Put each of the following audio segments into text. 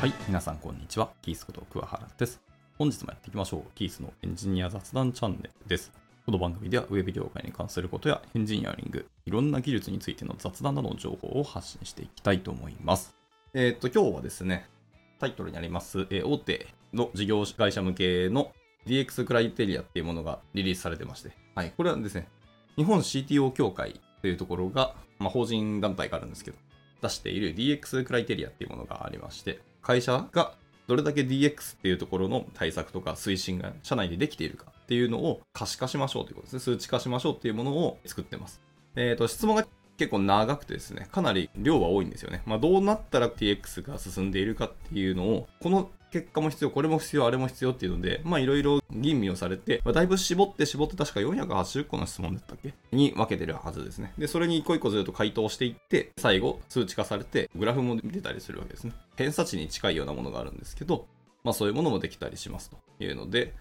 はい、皆さんこんにちは。キースこと桑原です。本日もやっていきましょう。キースのエンジニア雑談チャンネルです。この番組ではウェブ業界に関することやエンジニアリング、いろんな技術についての雑談などの情報を発信していきたいと思います。えっ、と、今日はですね、タイトルにあります、えー大手の事業会社向けの DX クライテリアっていうものがリリースされてまして、はい、これはですね、日本 CTO 協会というところが、まあ、法人団体があるんですけど、出している DX クライテリアっていうものがありまして、会社がどれだけ DX っていうところの対策とか推進が社内でできているかっていうのを可視化しましょうということですね。数値化しましょうっていうものを作ってます。えっ、と、質問が結構長くてですね、かなり量は多いんですよね。まあ、どうなったら DX が進んでいるかっていうのを、この結果も必要、これも必要、あれも必要っていうので、まあいろいろ吟味をされて、まあ、だいぶ絞って絞って確か480個の質問だったっけ？に分けてるはずですね。で、それに一個一個ずっと回答していって、最後数値化されて、グラフも出たりするわけですね。偏差値に近いようなものがあるんですけど、まあそういうものもできたりしますというので、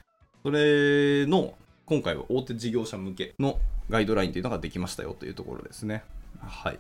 それの今回は大手事業者向けのガイドラインというのができましたよというところですね。はい。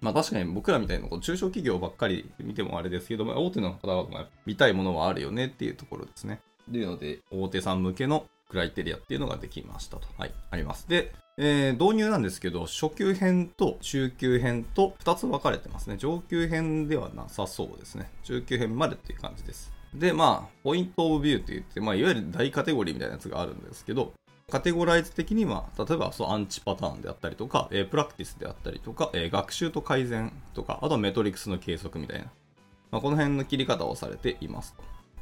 まあ確かに僕らみたいなこう中小企業ばっかり見てもあれですけど、まあ、大手の方々が見たいものはあるよねっていうところですね。というので、大手さん向けのクライテリアっていうのができましたと。はい、あります。で、えー導入なんですけど、初級編と中級編と2つ分かれてますね。上級編ではなさそうですね。中級編までっていう感じです。で、まあ、ポイントオブビューって言って、まあ、いわゆる大カテゴリーみたいなやつがあるんですけど、カテゴライズ的には、例えばそうアンチパターンであったりとか、えープラクティスであったりとか、えー学習と改善とか、あとはメトリクスの計測みたいな、まあ、この辺の切り方をされています。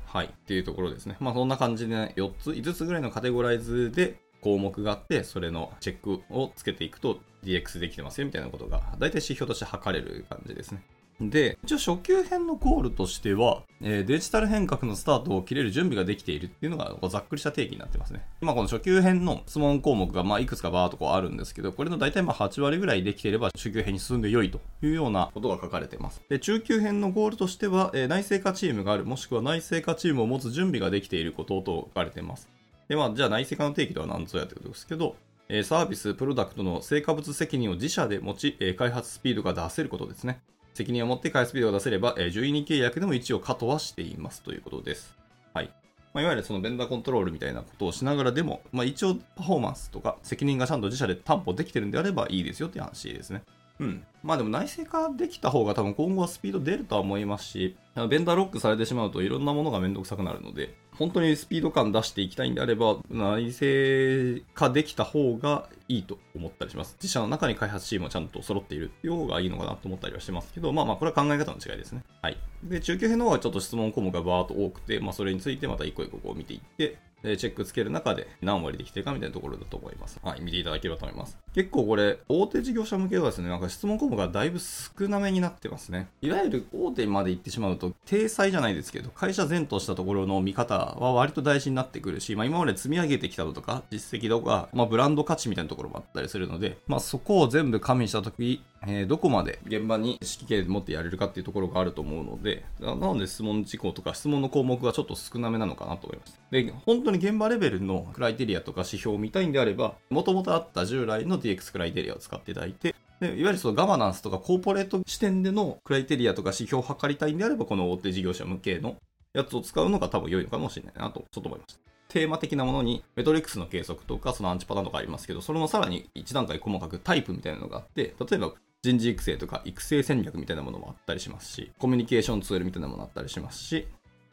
はい。っていうところですね。まあそんな感じで、ね、4つ、5つぐらいのカテゴライズで項目があって、それのチェックをつけていくと DX できてますよみたいなことが、大体指標として測れる感じですね。で、一応初級編のゴールとしては、えーデジタル変革のスタートを切れる準備ができているっていうのがざっくりした定義になってますね。今この初級編の質問項目がまあいくつかバーっとこうあるんですけど、これの大体まあ8割ぐらいできていれば中級編に進んで良いというようなことが書かれています。で、中級編のゴールとしては、えー内製化チームがある、もしくは内製化チームを持つ準備ができていることと書かれています。で、まあ、じゃあ内製化の定義とは何ぞやということですけど、サービス、プロダクトの成果物責任を自社で持ち、開発スピードが出せることですね。責任を持って開発ビデオを出せれば、えー、12契約でも一応カットはしていますということです。はい。まあ、いわゆるそのベンダーコントロールみたいなことをしながらでも、まあ、一応パフォーマンスとか責任がちゃんと自社で担保できてるんであればいいですよっていう話ですね。うん。まあでも内製化できた方が多分今後はスピード出るとは思いますし、ベンダーロックされてしまうといろんなものがめんどくさくなるので、本当にスピード感出していきたいんであれば、内製化できた方がいいと思ったりします。自社の中に開発チームはちゃんと揃っているっていう方がいいのかなと思ったりはしてますけど、まあまあこれは考え方の違いですね。はい。で、中級編の方はちょっと質問項目がバーっと多くて、まあそれについてまた一個一個こう見ていって、チェックつける中で何割できてるかみたいなところだと思います。はい、見ていただければと思います。結構これ、大手事業者向けはですね、なんか質問項目がだいぶ少なめになってますね。いわゆる大手まで行ってしまうと、体裁じゃないですけど、会社前としたところの見方は割と大事になってくるし、まあ今まで積み上げてきたのとか、実績とか、まあブランド価値みたいなところもあったりするので、まあそこを全部加味したとき、えーどこまで現場に指揮系で持ってやれるかっていうところがあると思うので、なので質問事項とか質問の項目がちょっと少なめなのかなと思います。で、本当に現場レベルのクライテリアとか指標を見たいんであれば、もともとあった従来の DX クライテリアを使っていただいて、でいわゆるそのガバナンスとかコーポレート視点でのクライテリアとか指標を測りたいんであれば、この大手事業者向けのやつを使うのが多分良いのかもしれないなと、ちょっと思いました。テーマ的なものにメトリックスの計測とかそのアンチパターンとかありますけど、それのさらに一段階細かくタイプみたいなのがあって、例えば人事育成とか育成戦略みたいなものもあったりしますし、コミュニケーションツールみたいなものもあったりしますし、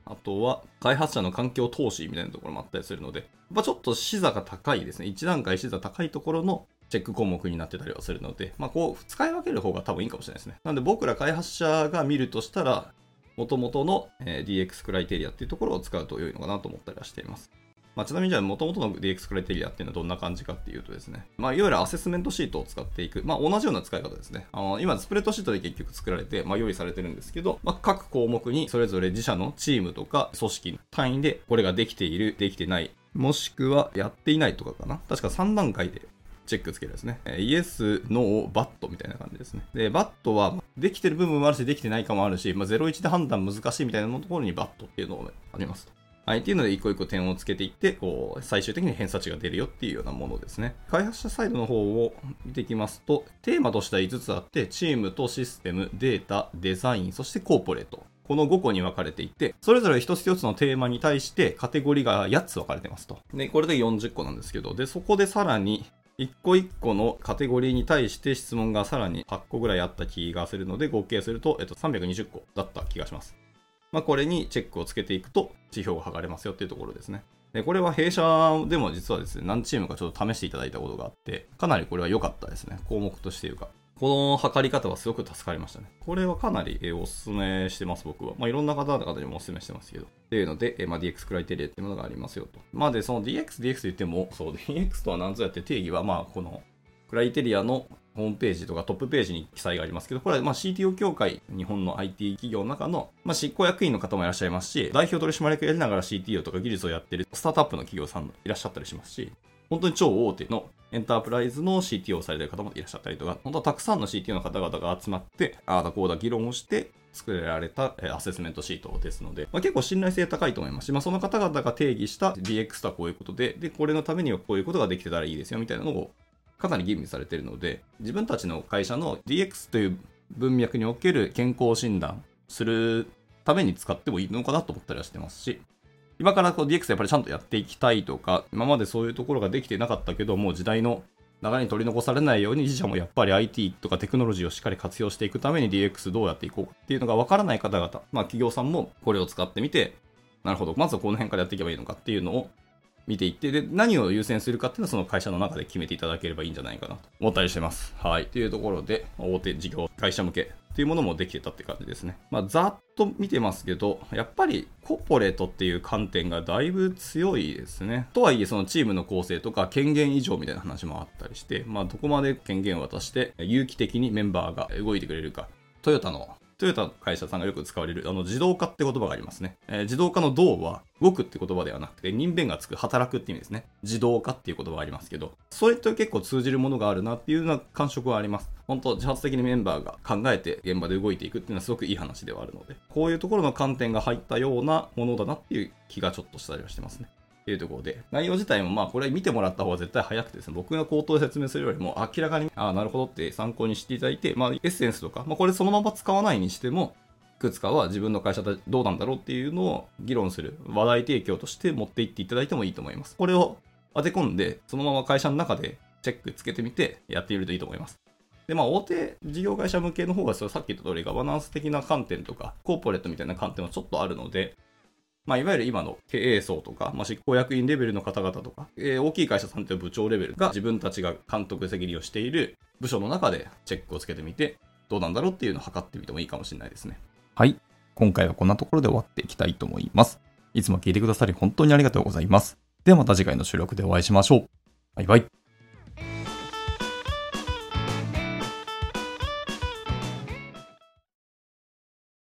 あとは開発者の環境投資みたいなところもあったりするので、やっぱちょっと視座が高いですね。一段階視座高いところのチェック項目になってたりはするので、まあこう使い分ける方が多分いいかもしれないですね。なので僕ら開発者が見るとしたら、元々のえ DX クライテリアっていうところを使うと良いのかなと思ったりはしています。まあ、ちなみにじゃあ元々の DX クライテリアっていうのはどんな感じかっていうとですね、まあ、いわゆるアセスメントシートを使っていく、まあ、同じような使い方ですね。あの今、スプレッドシートで結局作られて、まあ、用意されてるんですけど、まあ、各項目にそれぞれ自社のチームとか組織の単位でこれができている、できてない、もしくはやっていないとかかな。確か3段階でチェックつけるですね。 yes、no、but みたいな感じですね。で、 but は、できてる部分もあるし、できてないかもあるし、まあ、01で判断難しいみたいなところに but っていうのがありますと。はい。っていうので、一個一個点をつけていって、こう、最終的に偏差値が出るよっていうようなものですね。開発者サイドの方を見ていきますと、テーマとしては5つあって、チームとシステム、データ、デザイン、そしてコーポレート。この5個に分かれていて、それぞれ一つ一つのテーマに対してカテゴリーが8つ分かれてますと。で、これで40個なんですけど、で、そこでさらに、一個一個のカテゴリーに対して質問がさらに8個ぐらいあった気がするので、合計すると、えっと、320個だった気がします。まあ、これにチェックをつけていくと、指標が剥がれますよっていうところですね。で、これは弊社でも実はですね、何チームかちょっと試していただいたことがあって、かなりこれは良かったですね。項目としていうか。この測り方はすごく助かりましたね。これはかなりお勧めしてます、僕は。まあ、いろんな方々にもお勧めしてますけど。っていうので、まあ、DX クライテリアっていうものがありますよと。まあ、で、その DX、DX と言っても、そう、DX とは何ぞやって定義は、まあ、このクライテリアのホームページとかトップページに記載がありますけど、これはま CTO 協会、日本の IT 企業の中の、ま執行役員の方もいらっしゃいますし、代表取締役やりながら CTO とか技術をやってるスタートアップの企業さんいらっしゃったりしますし、本当に超大手のエンタープライズの CTO をされてる方もいらっしゃったりとか、本当はたくさんの CTO の方々が集まって、ああだこうだ議論をして作られたアセスメントシートですので、まあ、結構信頼性高いと思います。し、まあ、その方々が定義した DX とはこういうことで、で、これのためにはこういうことができてたらいいですよみたいなのをかなり吟味されているので、自分たちの会社の DX という文脈における健康診断するために使ってもいいのかなと思ったりはしてますし、今からこう DX やっぱりちゃんとやっていきたいとか、今までそういうところができてなかったけど、もう時代の流れに取り残されないように自社もやっぱり IT とかテクノロジーをしっかり活用していくために DX どうやっていこうかっていうのがわからない方々、まあ企業さんもこれを使ってみて、なるほど、まずはこの辺からやっていけばいいのかっていうのを見ていって、で、何を優先するかっていうのはその会社の中で決めていただければいいんじゃないかなと思ったりしてます。はい。というところで、大手事業会社向けっていうものもできてたって感じですね。まあ、ざっと見てますけど、やっぱりコーポレートっていう観点がだいぶ強いですね。とはいえ、そのチームの構成とか権限以上みたいな話もあったりして、まあ、どこまで権限を渡して有機的にメンバーが動いてくれるか。トヨタのトヨタの会社さんがよく使われる、あの、自動化って言葉がありますね。えー、自動化の動は、動くって言葉ではなくて、人弁がつく、働くって意味ですね。自動化っていう言葉がありますけど、それと結構通じるものがあるなっていうような感触はあります。本当自発的にメンバーが考えて現場で動いていくっていうのはすごくいい話ではあるので、こういうところの観点が入ったようなものだなっていう気がちょっとしたりはしてますね。いうところで、内容自体もまあこれ見てもらった方が絶対早くてですね、僕が口頭で説明するよりも明らかに、ああ、なるほどって参考にしていただいて、まあエッセンスとか、まあこれそのまま使わないにしても、いくつかは自分の会社でどうなんだろうっていうのを議論する話題提供として持っていっていただいてもいいと思います。これを当て込んで、そのまま会社の中でチェックつけてみてやってみるといいと思います。で、まあ、大手事業会社向けの方が、さっき言った通りガバナンス的な観点とか、コーポレートみたいな観点はちょっとあるので、まあ、いわゆる今の経営層とか、まあ、執行役員レベルの方々とか、えー、大きい会社さんという部長レベルが自分たちが監督責任をしている部署の中でチェックをつけてみて、どうなんだろうっていうのを測ってみてもいいかもしれないですね。はい。今回はこんなところで終わっていきたいと思います。いつも聞いてくださり本当にありがとうございます。ではまた次回の収録でお会いしましょう。バイバイ。